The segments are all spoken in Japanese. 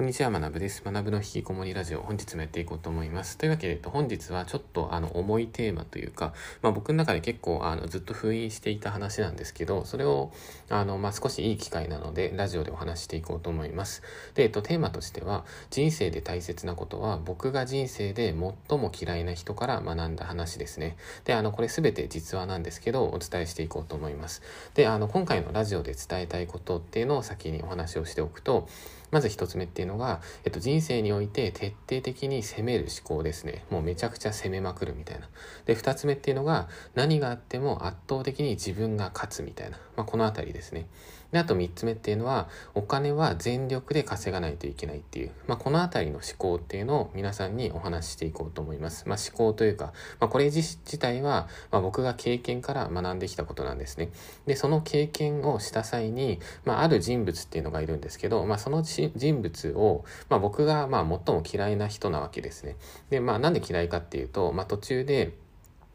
こんにちは、学ぶです。学ぶの引きこもりラジオ、本日もやっていこうと思います。というわけで、本日はちょっとあの重いテーマというか、まあ、僕の中で結構あのずっと封印していた話なんですけど、それをあの、まあ、少しいい機会なので、ラジオでお話していこうと思います。で、えっと、テーマとしては、人生で大切なことは、僕が人生で最も嫌いな人から学んだ話ですね。で、あの、これ全て実話なんですけど、お伝えしていこうと思います。で、あの、今回のラジオで伝えたいことっていうのを先にお話をしておくと、まず一つ目っていうのが、えっと、人生において徹底的に攻める思考ですね。もうめちゃくちゃ攻めまくるみたいな。で、二つ目っていうのが、何があっても圧倒的に自分が勝つみたいな。まあ、このあたりですね。で、あと3つ目っていうのは、お金は全力で稼がないといけないっていう、まあ、このあたりの思考っていうのを皆さんにお話ししていこうと思います。まあ、思考というか、まあ、これ自体は、ま、僕が経験から学んできたことなんですね。で、その経験をした際に、まあ、ある人物っていうのがいるんですけど、まあ、その人物を、まあ、僕が、まあ、最も嫌いな人なわけですね。で、まあ、なんで嫌いかっていうと、まあ、途中で、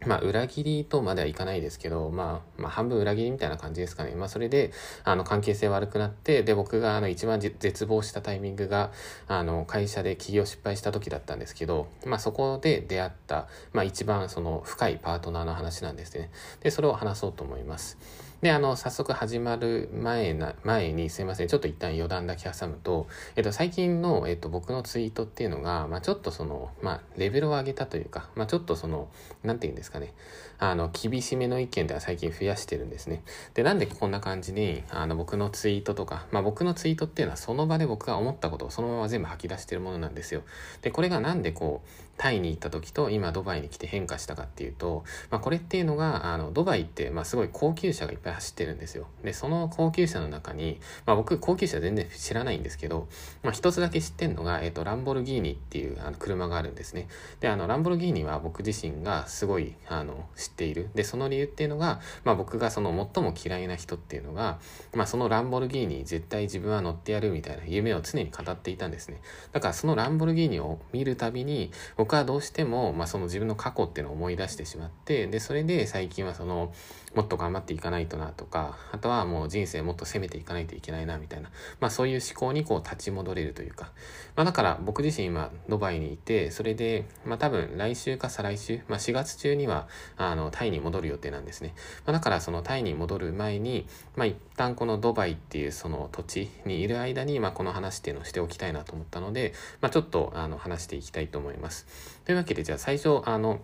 まあ、裏切りとまではいかないですけど、まあ、まあ、半分裏切りみたいな感じですかね。まあ、それで、あの、関係性悪くなって、で、僕が、あの、一番絶望したタイミングが、あの、会社で起業失敗した時だったんですけど、まあ、そこで出会った、まあ、一番、その、深いパートナーの話なんですね。で、それを話そうと思います。で、あの、早速始まる前な、前にすいません、ちょっと一旦余談だけ挟むと、えっと、最近の、えっと、僕のツイートっていうのが、まあ、ちょっとその、まあ、レベルを上げたというか、まあ、ちょっとその、なんて言うんですかね、あの、厳しめの意見では最近増やしてるんですね。で、なんでこんな感じに、あの、僕のツイートとか、まあ、僕のツイートっていうのはその場で僕が思ったことをそのまま全部吐き出してるものなんですよ。で、これがなんでこう、タイに行った時と今ドバイに来て変化したかっていうと、まあ、これっていうのがあのドバイって、まあ、すごい高級車がいっぱい走ってるんですよ。でその高級車の中に、まあ、僕高級車全然知らないんですけど、まあ、一つだけ知ってるのが、えっと、ランボルギーニっていうあの車があるんですね。であのランボルギーニは僕自身がすごいあの知っている。でその理由っていうのが、まあ、僕がその最も嫌いな人っていうのが、まあ、そのランボルギーニ絶対自分は乗ってやるみたいな夢を常に語っていたんですね。だからそのランボルギーニを見るたびに僕はどうしても、まあ、その自分の過去っていうのを思い出してしまってでそれで最近はそのもっと頑張っていかないとなとかあとはもう人生もっと攻めていかないといけないなみたいな、まあ、そういう思考にこう立ち戻れるというか、まあ、だから僕自身今ドバイにいてそれで、まあ、多分来週か再来週、まあ、4月中にはあのタイに戻る予定なんですね、まあ、だからそのタイに戻る前に、まあ、一旦このドバイっていうその土地にいる間に、まあ、この話っていうのをしておきたいなと思ったので、まあ、ちょっとあの話していきたいと思います。というわけでじゃあ最初あの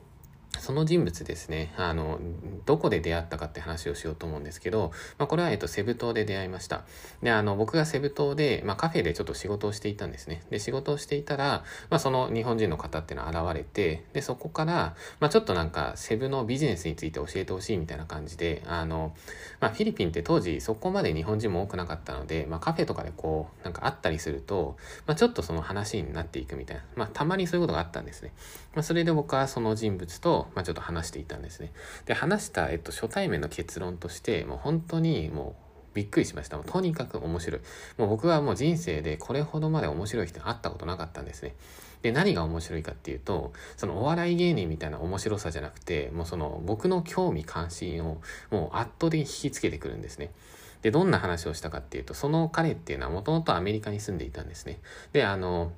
その人物ですね、あの、どこで出会ったかって話をしようと思うんですけど、まあ、これは、えっと、セブ島で出会いました。で、あの、僕がセブ島で、まあ、カフェでちょっと仕事をしていたんですね。で、仕事をしていたら、まあ、その日本人の方っていうのは現れて、で、そこから、まあ、ちょっとなんか、セブのビジネスについて教えてほしいみたいな感じで、あの、まあ、フィリピンって当時そこまで日本人も多くなかったので、まあ、カフェとかでこう、なんか会ったりすると、まあ、ちょっとその話になっていくみたいな、まあ、たまにそういうことがあったんですね。まあ、それで僕はその人物と、まあ、ちょっと話していたんですね。で、話した、えっと、初対面の結論として、もう本当にもう、びっくりしました。もうとにかく面白い。もう僕はもう人生でこれほどまで面白い人に会ったことなかったんですね。で、何が面白いかっていうと、そのお笑い芸人みたいな面白さじゃなくて、もうその僕の興味関心をもう圧倒的に引きつけてくるんですね。で、どんな話をしたかっていうと、その彼っていうのはもともとアメリカに住んでいたんですね。で、あの、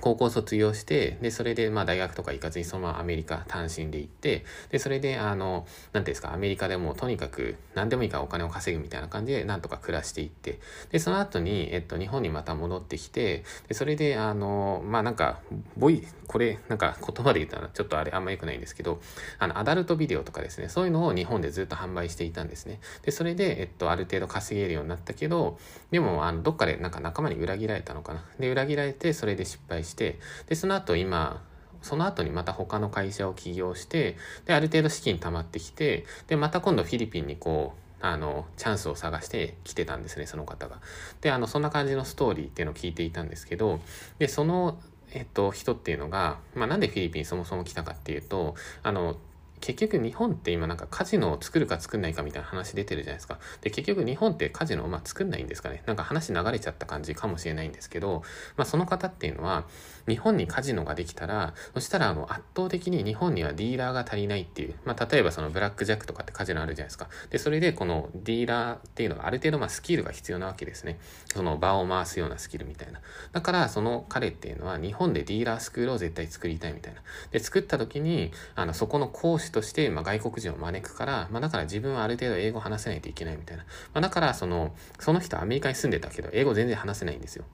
高校卒業して、で、それで、まあ、大学とか行かずに、そのままアメリカ単身で行って、で、それで、あの、なんていうんですか、アメリカでもとにかく何でもいいからお金を稼ぐみたいな感じで、なんとか暮らしていって、で、その後に、えっと、日本にまた戻ってきて、で、それで、あの、まあ、なんか、ボイ、これ、なんか言葉で言ったら、ちょっとあれあんま良くないんですけど、あの、アダルトビデオとかですね、そういうのを日本でずっと販売していたんですね。で、それで、えっと、ある程度稼げるようになったけど、でも、あの、どっかでなんか仲間に裏切られたのかな。で、裏切られて、それで失敗して、してでその後今その後にまた他の会社を起業してである程度資金貯まってきてでまた今度フィリピンにこうあのチャンスを探して来てたんですねその方が。であのそんな感じのストーリーっていうのを聞いていたんですけどでその、えっと、人っていうのが、まあ、なんでフィリピンそもそも来たかっていうとあの結局日本って今なんかカジノを作るか作んないかみたいな話出てるじゃないですか。で、結局日本ってカジノをまあ作んないんですかね。なんか話流れちゃった感じかもしれないんですけど、まあその方っていうのは、日本にカジノができたら、そしたらあの圧倒的に日本にはディーラーが足りないっていう、まあ例えばそのブラックジャックとかってカジノあるじゃないですか。で、それでこのディーラーっていうのがある程度まあスキルが必要なわけですね。その場を回すようなスキルみたいな。だからその彼っていうのは日本でディーラースクールを絶対作りたいみたいな。で、作った時に、あの、そこの講師として、まあ、外国人を招くから、まあ、だから自分はある程度英語話せないといけないみたいな。まあ、だから、その、その人はアメリカに住んでたけど、英語全然話せないんですよ。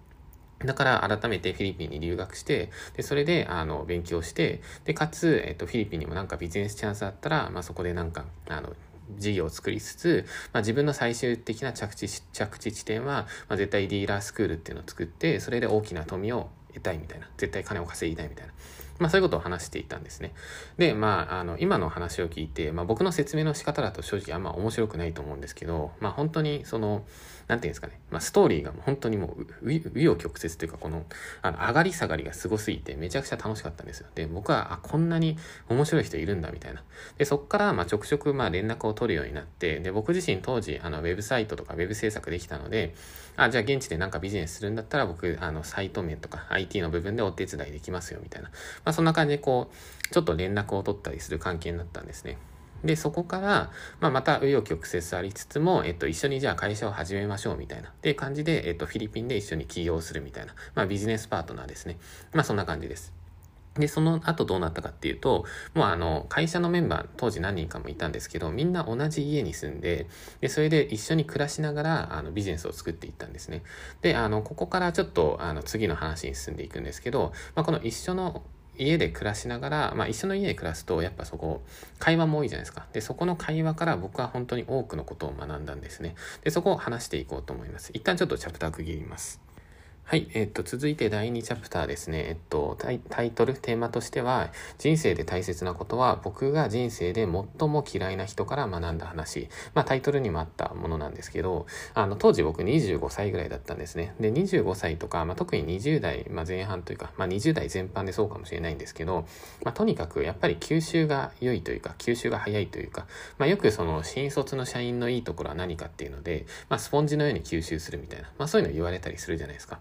だから改めてフィリピンに留学して、で、それで、あの、勉強して、で、かつ、えっと、フィリピンにもなんかビジネスチャンスあったら、まあ、そこでなんか、あの、事業を作りつつ、まあ、自分の最終的な着地、着地地点は、まあ、絶対ディーラースクールっていうのを作って、それで大きな富を得たいみたいな。絶対金を稼ぎたいみたいな。まあそういうことを話していたんですね。で、まあ、あの、今の話を聞いて、まあ僕の説明の仕方だと正直あんま面白くないと思うんですけど、まあ本当にその、なんていうんですかね、まあストーリーが本当にもう、紆余曲折というか、この、あの、上がり下がりがすごすぎて、めちゃくちゃ楽しかったんですよ。で、僕は、あ、こんなに面白い人いるんだ、みたいな。で、そっから、まあちょくちょく、まあ連絡を取るようになって、で、僕自身当時、あの、ウェブサイトとかウェブ制作できたので、あ、じゃあ現地でなんかビジネスするんだったら、僕、あの、サイト面とか IT の部分でお手伝いできますよ、みたいな。まあそんな感じで、こう、ちょっと連絡を取ったりする関係になったんですね。で、そこから、まあ、また紆余曲折ありつつも、えっと、一緒にじゃあ会社を始めましょうみたいな。っていう感じで、えっと、フィリピンで一緒に起業するみたいな。まあ、ビジネスパートナーですね。まあ、そんな感じです。で、その後どうなったかっていうと、もうあの、会社のメンバー、当時何人かもいたんですけど、みんな同じ家に住んで、で、それで一緒に暮らしながら、あの、ビジネスを作っていったんですね。で、あの、ここからちょっと、あの、次の話に進んでいくんですけど、まあ、この一緒の家で暮らしながら、まあ一緒の家で暮らすと、やっぱそこ、会話も多いじゃないですか。で、そこの会話から僕は本当に多くのことを学んだんですね。で、そこを話していこうと思います。一旦ちょっとチャプター区切ります。はい。えっと、続いて第2チャプターですね。えっと、タイトル、テーマとしては、人生で大切なことは、僕が人生で最も嫌いな人から学んだ話。まあ、タイトルにもあったものなんですけど、あの、当時僕25歳ぐらいだったんですね。で、25歳とか、まあ、特に20代、まあ、前半というか、まあ、20代全般でそうかもしれないんですけど、まあ、とにかく、やっぱり吸収が良いというか、吸収が早いというか、まあ、よくその、新卒の社員のいいところは何かっていうので、まあ、スポンジのように吸収するみたいな、まあ、そういうの言われたりするじゃないですか。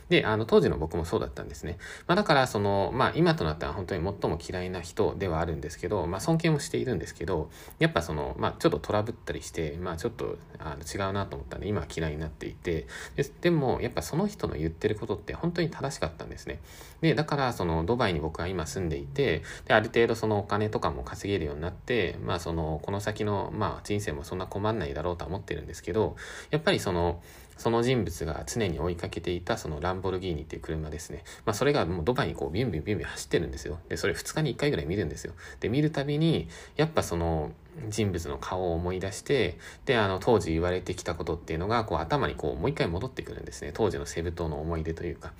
で、あの、当時の僕もそうだったんですね。まあ、だから、その、まあ、今となっては本当に最も嫌いな人ではあるんですけど、まあ、尊敬もしているんですけど、やっぱその、まあ、ちょっとトラブったりして、まあ、ちょっと、あの、違うなと思ったんで、今は嫌いになっていて、ででも、やっぱその人の言ってることって本当に正しかったんですね。で、だから、その、ドバイに僕は今住んでいて、で、ある程度そのお金とかも稼げるようになって、まあ、その、この先の、まあ、人生もそんな困んないだろうとは思ってるんですけど、やっぱりその、その人物が常に追いかけていたそのラボルギーニっていう車ですね。まあそれがもうドバイにこうビュンビュンビュンビュン走ってるんですよ。で、それ2日に1回ぐらい見るんですよ。で、見るたびに、やっぱその人物の顔を思い出して、で、あの当時言われてきたことっていうのがこう頭にこうもう一回戻ってくるんですね。当時のセブ島の思い出というか。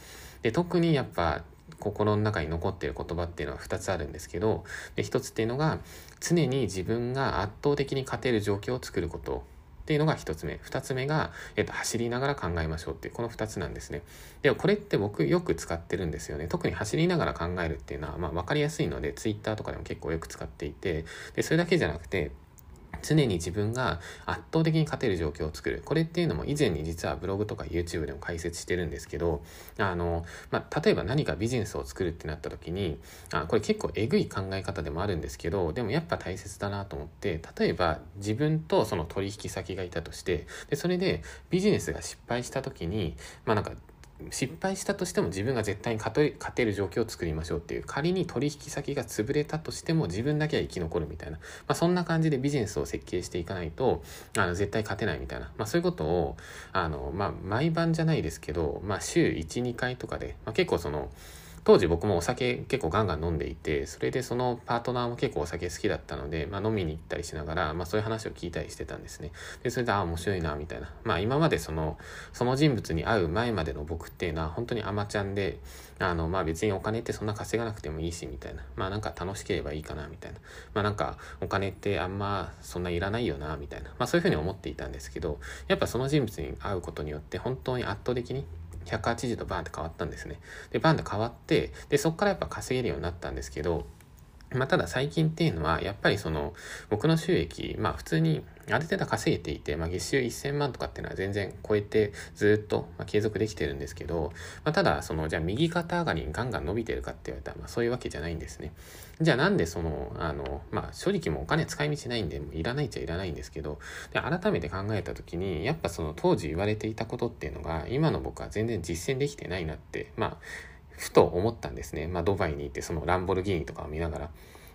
で、特にやっぱ心の中に残ってる言葉っていうのは2つあるんですけど、で、1つっていうのが、常に自分が圧倒的に勝てる状況を作ることっていうのが1つ目。2つ目が、えっと、走りながら考えましょうっていう、この2つなんですね。で、これって僕よく使ってるんですよね。特に走りながら考えるっていうのは、まあ、分かりやすいので、Twitter とかでも結構よく使っていて、で、それだけじゃなくて、常に自分が圧倒的に勝てる状況を作る。これっていうのも以前に実はブログとか YouTube でも解説してるんですけど、あの、まあ、例えば何かビジネスを作るってなった時に、あこれ結構えぐい考え方でもあるんですけど、でもやっぱ大切だなと思って、例えば自分とその取引先がいたとして、で、それでビジネスが失敗した時に、まあなんか失敗したとしても自分が絶対に勝てる状況を作りましょうっていう仮に取引先が潰れたとしても自分だけは生き残るみたいな、まあ、そんな感じでビジネスを設計していかないとあの絶対勝てないみたいな、まあ、そういうことをあの、まあ、毎晩じゃないですけど、まあ、週12回とかで、まあ、結構その当時僕もお酒結構ガンガン飲んでいて、それでそのパートナーも結構お酒好きだったので、まあ飲みに行ったりしながら、まあそういう話を聞いたりしてたんですね。で、それで、ああ、面白いな、みたいな。まあ今までその、その人物に会う前までの僕っていうのは本当にアマちゃんで、あの、まあ別にお金ってそんな稼がなくてもいいし、みたいな。まあなんか楽しければいいかな、みたいな。まあなんかお金ってあんまそんないらないよな、みたいな。まあそういうふうに思っていたんですけど、やっぱその人物に会うことによって本当に圧倒的に180度バーンって変わったんですね。で、バーンって変わって、で、そこからやっぱ稼げるようになったんですけど、まあ、ただ最近っていうのは、やっぱりその、僕の収益、まあ普通にある程度稼げていて、まあ月収1000万とかっていうのは全然超えてずっと、ま継続できてるんですけど、まあ、ただその、じゃあ右肩上がりにガンガン伸びてるかって言われたら、まあそういうわけじゃないんですね。じゃあなんでその、あの、まあ正直もお金使い道ないんで、もういらないっちゃいらないんですけど、で改めて考えた時に、やっぱその当時言われていたことっていうのが、今の僕は全然実践できてないなって、まあ、ふと思ったんですね。まあドバイに行ってそのランボルギーニとかを見ながら。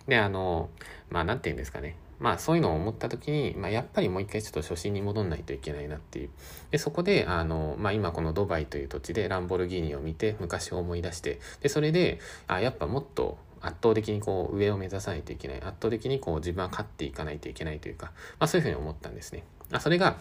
で、あの、まあ、なんて言うんですかね。まあ、そういうのを思った時に、まあ、やっぱりもう一回ちょっと初心に戻んないといけないなっていう。で、そこで、あの、まあ、今このドバイという土地でランボルギーニを見て、昔を思い出して、で、それで、あ、やっぱもっと圧倒的にこう上を目指さないといけない。圧倒的にこう自分は勝っていかないといけないというか、まあ、そういうふうに思ったんですね。あそれが、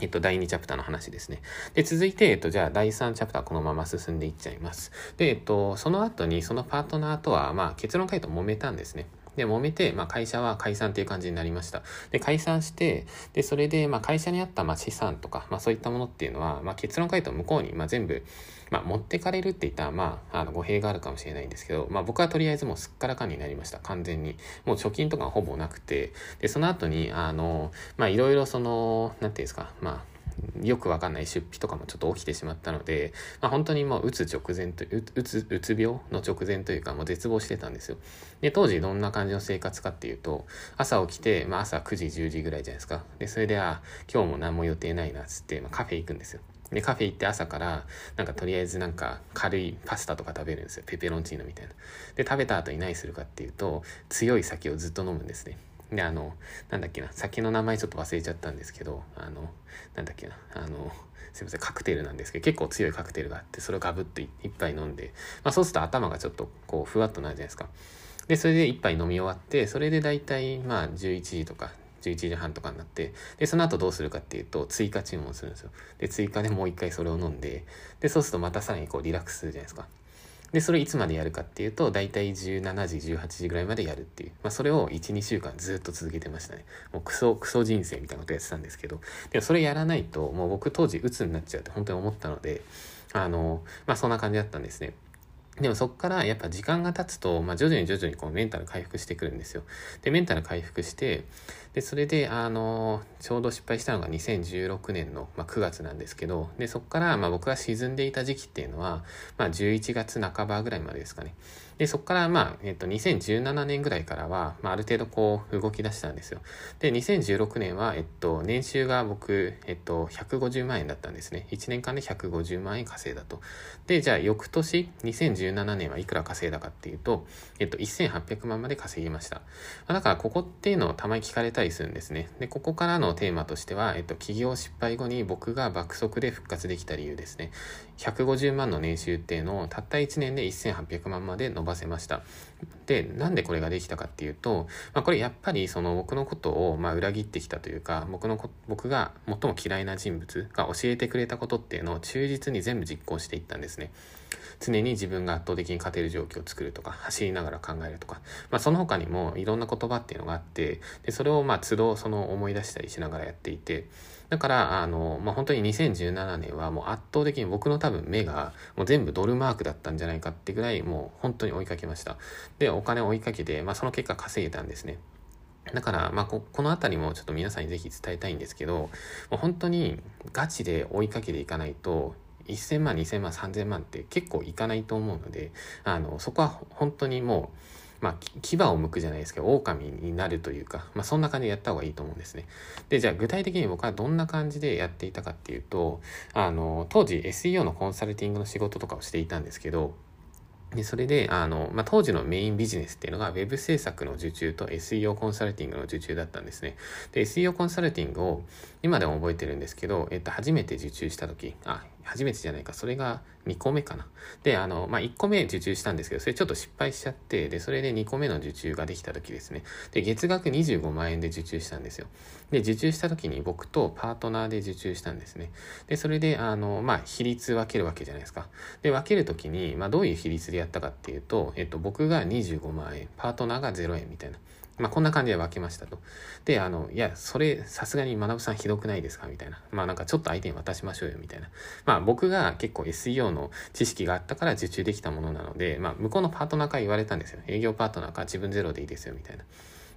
えっと、第2チャプターの話ですね。で、続いて、えっと、じゃあ、第3チャプターこのまま進んでいっちゃいます。で、えっと、その後に、そのパートナーとは、まあ、結論回答揉めたんですね。で、揉めて、まあ、会社は解散っていう感じになりました。で、解散して、で、それで、まあ、会社にあった、まあ、資産とか、まあ、そういったものっていうのは、まあ、結論回答向こうに、まあ、全部、まあ、持ってかれるって言ったら、まあ、あの、語弊があるかもしれないんですけど、まあ、僕はとりあえずもうすっからかんになりました。完全に。もう貯金とかほぼなくて、で、その後に、あの、まあ、いろいろその、なんていうんですか、まあ、よくわかんない出費とかもちょっと起きてしまったので、まあ、本当にもう打つ直前と、うつ、うつ病の直前というか、もう絶望してたんですよ。で、当時どんな感じの生活かっていうと、朝起きて、まあ朝9時、10時ぐらいじゃないですか。で、それで、あ、今日も何も予定ないなっ、つって、まあ、カフェ行くんですよ。で、カフェ行って朝から、なんかとりあえずなんか軽いパスタとか食べるんですよ。ペペロンチーノみたいな。で、食べた後に何するかっていうと、強い酒をずっと飲むんですね。で、あの、なんだっけな、酒の名前ちょっと忘れちゃったんですけど、あの、なんだっけな、あの、すいません、カクテルなんですけど、結構強いカクテルがあって、それをガブッと一杯飲んで、まあそうすると頭がちょっとこう、ふわっとなるじゃないですか。で、それで一杯飲み終わって、それで大体、まあ11時とか、11時半とかになって、で、その後どうするかっていうと、追加注文するんですよ。で、追加でもう一回それを飲んで、で、そうするとまたさらにこうリラックスするじゃないですか。で、それいつまでやるかっていうと、だいたい17時、18時ぐらいまでやるっていう。まあ、それを1、2週間ずっと続けてましたね。もうクソ、クソ人生みたいなことやってたんですけど、でもそれやらないと、もう僕当時鬱になっちゃうって本当に思ったので、あの、まあ、そんな感じだったんですね。でもそこからやっぱ時間が経つと、まあ、徐々に徐々にこうメンタル回復してくるんですよ。で、メンタル回復して、で、それで、あの、ちょうど失敗したのが2016年の、まあ、9月なんですけど、で、そこから、まあ、僕が沈んでいた時期っていうのは、まあ、11月半ばぐらいまでですかね。で、そこから、まあ、えっと、2017年ぐらいからは、まあ、ある程度こう、動き出したんですよ。で、2016年は、えっと、年収が僕、えっと、150万円だったんですね。1年間で150万円稼いだと。で、じゃあ、翌年、2017年はいくら稼いだかっていうと、えっと、1800万まで稼ぎました。だから、ここっていうのをたまに聞かれたりするんですね。で、ここからのテーマとしては、えっと、企業失敗後に僕が爆速で復活できた理由ですね。150万の年収っていうのをたった1年で1800万まで伸ばせました。で、なんでこれができたかっていうと、まあ、これやっぱりその僕のことをま裏切ってきたというか、僕の僕が最も嫌いな人物が教えてくれたことっていうのを忠実に全部実行していったんですね。常に自分が圧倒的に勝てる状況を作るとか、走りながら考えるとか、まあ、その他にもいろんな言葉っていうのがあって、でそれをまあ都度その思い出したりしながらやっていて、だから、あの、まあ、本当に2017年はもう圧倒的に僕の多分目がもう全部ドルマークだったんじゃないかってぐらいもう本当に追いかけました。で、お金を追いかけて、まあ、その結果稼げたんですね。だから、まあこ、この辺りもちょっと皆さんにぜひ伝えたいんですけど、もう本当にガチで追いかけていかないと、1000万、2000万、3000万って結構いかないと思うので、あの、そこは本当にもう、まあ、牙を剥くじゃないですけど、狼になるというか、まあ、そんな感じでやった方がいいと思うんですね。で、じゃあ具体的に僕はどんな感じでやっていたかっていうと、あの、当時 SEO のコンサルティングの仕事とかをしていたんですけど、で、それで、あの、まあ、当時のメインビジネスっていうのが Web 制作の受注と SEO コンサルティングの受注だったんですね。で、SEO コンサルティングを今でも覚えてるんですけど、えっと、初めて受注した時、あ、初めてじゃないか、それが2個目かな。で、あの、まあ、1個目受注したんですけど、それちょっと失敗しちゃって、で、それで2個目の受注ができた時ですね。で、月額25万円で受注したんですよ。で、受注した時に僕とパートナーで受注したんですね。で、それで、あの、まあ、比率分けるわけじゃないですか。で、分ける時に、まあ、どういう比率でやったかっていうと、えっと、僕が25万円、パートナーが0円みたいな。まあ、こんな感じで分けましたと。で、あの、いや、それ、さすがに学さんひどくないですか？みたいな。まあ、なんかちょっと相手に渡しましょうよ、みたいな。まあ、僕が結構 SEO の知識があったから受注できたものなので、まあ、向こうのパートナーから言われたんですよ。営業パートナーか自分ゼロでいいですよ、みたいな。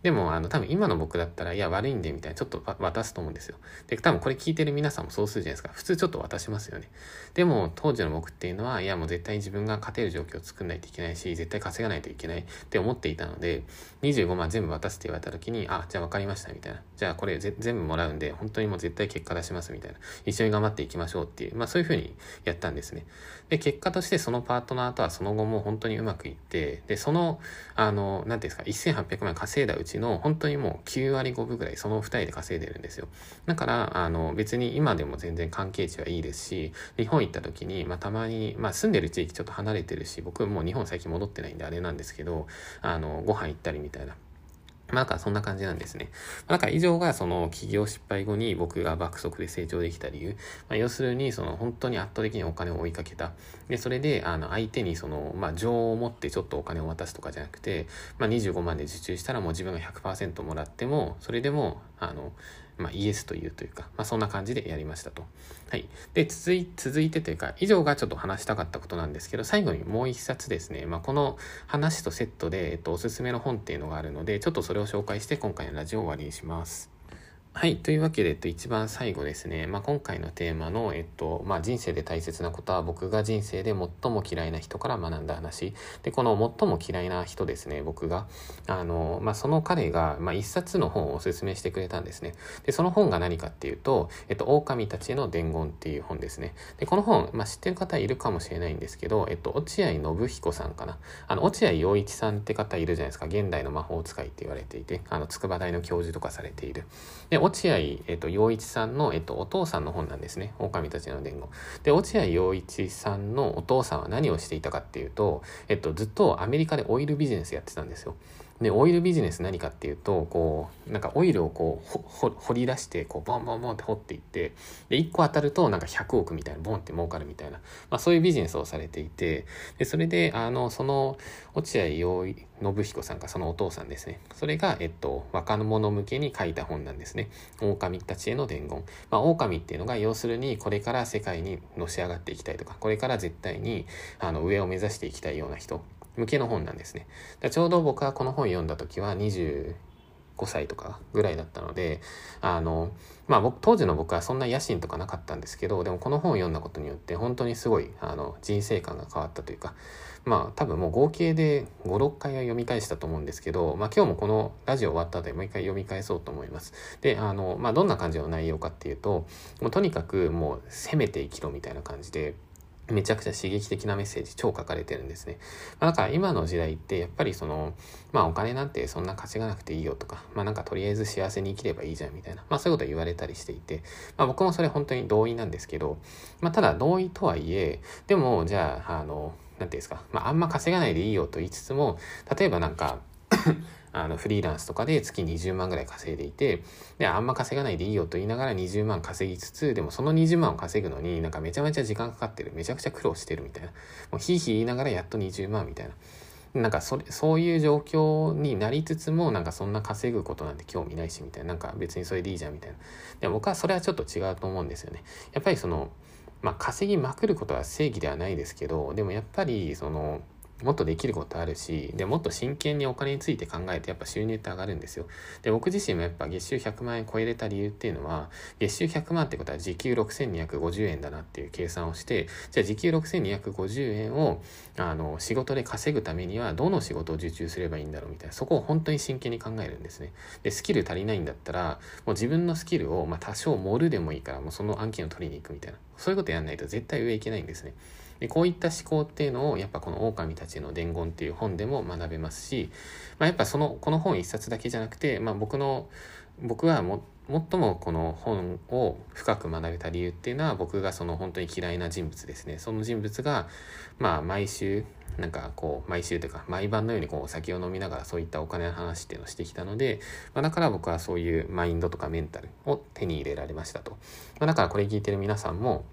でも、あの、多分今の僕だったら、いや、悪いんで、みたいな、ちょっと渡すと思うんですよ。で、多分これ聞いてる皆さんもそうするじゃないですか。普通ちょっと渡しますよね。でも、当時の僕っていうのは、いや、もう絶対自分が勝てる状況を作んないといけないし、絶対稼がないといけないって思っていたので、25万全部渡すって言われた時に、あ、じゃあ分かりました、みたいな。じゃあこれ全部もらうんで、本当にもう絶対結果出します、みたいな。一緒に頑張っていきましょうっていう、まあそういうふうにやったんですね。で、結果としてそのパートナーとはその後も本当にうまくいって、で、その、あの、なんていうんですか、1800万稼いだうちちの、本当にもう9割5分ぐらいその2人で稼いでるんですよ。だから、あの、別に今でも全然関係値はいいですし、日本行った時に、まあ、たまに、まあ、住んでる地域ちょっと離れてるし、僕もう日本最近戻ってないんであれなんですけど、あの、ご飯行ったりみたいな。まあ、なんかそんな感じなんですね。まあ、なんか以上がその企業失敗後に僕が爆速で成長できた理由。まあ、要するにその本当に圧倒的にお金を追いかけた。で、それであの相手にその、まあ、情を持ってちょっとお金を渡すとかじゃなくて、まあ、25万で受注したらもう自分が100%もらっても、それでも、あの、まあ、イエスというというか、まあ、そんな感じでやりましたと。はい。で、続い続いてというか、以上がちょっと話したかったことなんですけど、最後にもう一冊ですね、まあ、この話とセットで、えっと、おすすめの本っていうのがあるので、ちょっとそれを紹介して今回のラジオを終わりにします。はい。というわけで、えっと、一番最後ですね。まあ、今回のテーマの、えっと、まあ、人生で大切なことは僕が人生で最も嫌いな人から学んだ話。で、この最も嫌いな人ですね、僕が。あの、まあ、その彼が、まあ、一冊の本をおすすめしてくれたんですね。で、その本が何かっていうと、えっと、狼たちへの伝言っていう本ですね。で、この本、まあ、知ってる方いるかもしれないんですけど、えっと、落合信彦さんかな。あの、落合陽一さんって方いるじゃないですか。現代の魔法使いって言われていて、あの、筑波大の教授とかされている。で、落合、えっと、陽一さんの、えっと、お父さんの本なんですね。狼たちの伝言。で、落合陽一さんのお父さんは何をしていたかっていうと、えっと、ずっとアメリカでオイルビジネスやってたんですよ。で、オイルビジネス何かっていうと、こう、なんかオイルをこう、掘り出して、こう、ボンボンボンって掘っていって、で、1個当たるとなんか100億みたいな、ボンって儲かるみたいな、まあそういうビジネスをされていて、で、それで、あの、その、落合陽信彦さんがそのお父さんですね。それが、えっと、若者向けに書いた本なんですね。狼たちへの伝言。まあ、狼っていうのが、要するに、これから世界にのし上がっていきたいとか、これから絶対に、あの、上を目指していきたいような人。向けの本なんですね。だちょうど僕はこの本読んだ時は25歳とかぐらいだったので、あの、まあ僕、当時の僕はそんな野心とかなかったんですけど、でもこの本を読んだことによって本当にすごい、あの、人生観が変わったというか、まあ多分もう合計で5、6回は読み返したと思うんですけど、まあ今日もこのラジオ終わった後でもう一回読み返そうと思います。で、あの、まあどんな感じの内容かっていうと、もうとにかくもう攻めて生きろみたいな感じで、めちゃくちゃ刺激的なメッセージ超書かれてるんですね。まあ、だから今の時代ってやっぱりその、まあお金なんてそんな稼がなくていいよとか、まあなんかとりあえず幸せに生きればいいじゃんみたいな、まあそういうこと言われたりしていて、まあ僕もそれ本当に同意なんですけど、まあただ同意とはいえ、でもじゃあ、あの、なんていうんですか、まああんま稼がないでいいよと言いつつも、例えばなんかあのフリーランスとかで月20万ぐらい稼いでいて、で、あんま稼がないでいいよと言いながら20万稼ぎつつ、でもその20万を稼ぐのになんかめちゃめちゃ時間かかってる、めちゃくちゃ苦労してるみたいな。もうひいひい言いながらやっと20万みたいな。なんかそれ、そういう状況になりつつも、なんかそんな稼ぐことなんて興味ないしみたいな。なんか別にそれでいいじゃんみたいな。で僕はそれはちょっと違うと思うんですよね。やっぱりその、まあ稼ぎまくることは正義ではないですけど、でもやっぱりその、もっとできることあるし、で、もっと真剣にお金について考えてやっぱ収入って上がるんですよ。で、僕自身もやっぱ月収100万円超えれた理由っていうのは、月収100万ってことは時給6250円だなっていう計算をして、じゃあ時給6250円を、あの、仕事で稼ぐためにはどの仕事を受注すればいいんだろうみたいな、そこを本当に真剣に考えるんですね。で、スキル足りないんだったら、もう自分のスキルを、まあ多少盛るでもいいから、もうその案件を取りに行くみたいな。そういうことやんないと絶対上行けないんですね。でこういった思考っていうのをやっぱこの狼たちの伝言っていう本でも学べますし、まあ、やっぱそのこの本一冊だけじゃなくて、まあ、僕の僕はも最もこの本を深く学べた理由っていうのは僕がその本当に嫌いな人物ですね。その人物がまあ毎週なんかこう毎週というか毎晩のようにこうお酒を飲みながらそういったお金の話っていうのをしてきたので、まあ、だから僕はそういうマインドとかメンタルを手に入れられましたと、まあ、だからこれ聞いてる皆さんも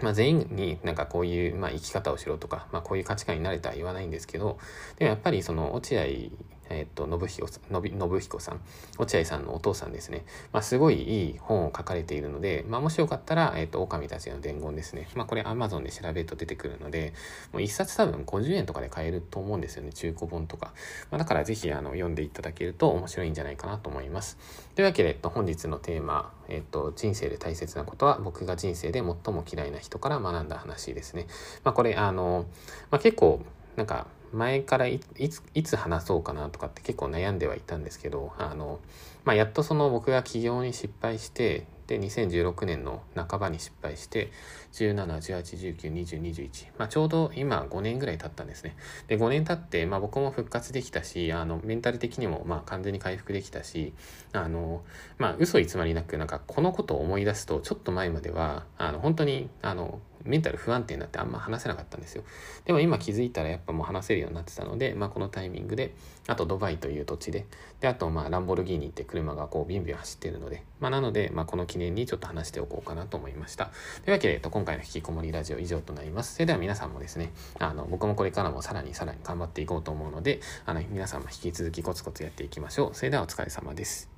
まあ、全員になんかこういう、まあ、生き方をしろとか、まあ、こういう価値観になれとは言わないんですけどでもやっぱりその落合えっ、と、信彦さん、信彦さん、落合さんのお父さんですね。まあ、すごいいい本を書かれているので、まあ、もしよかったら、えっ、と、狼たちの伝言ですね。まあ、これ Amazon で調べると出てくるので、もう一冊多分50円とかで買えると思うんですよね。中古本とか。まあ、だからぜひ、あの、読んでいただけると面白いんじゃないかなと思います。というわけで、えっと、本日のテーマ、えっと、人生で大切なことは、僕が人生で最も嫌いな人から学んだ話ですね。まあ、これ、あの、まあ、結構、なんか、前からいついつ話そうかなとかって結構悩んではいたんですけどあの、まあ、やっとその僕が起業に失敗してで2016年の半ばに失敗して1718192021、まあ、ちょうど今5年ぐらい経ったんですね。で5年経って、まあ、僕も復活できたしあのメンタル的にもまあ完全に回復できたしあのまあ嘘偽りなくなんかこのことを思い出すとちょっと前まではあの本当にあのメンタル不安定になってあんま話せなかったんですよ。でも今気づいたらやっぱもう話せるようになってたので、まあ、このタイミングで、あとドバイという土地で、で、あとまあランボルギーニって車がこうビンビン走ってるので、まあ、なので、まあ、この記念にちょっと話しておこうかなと思いました。というわけで、えっと、今回の引きこもりラジオ以上となります。それでは皆さんもですね、あの、僕もこれからもさらにさらに頑張っていこうと思うので、あの、皆さんも引き続きコツコツやっていきましょう。それではお疲れ様です。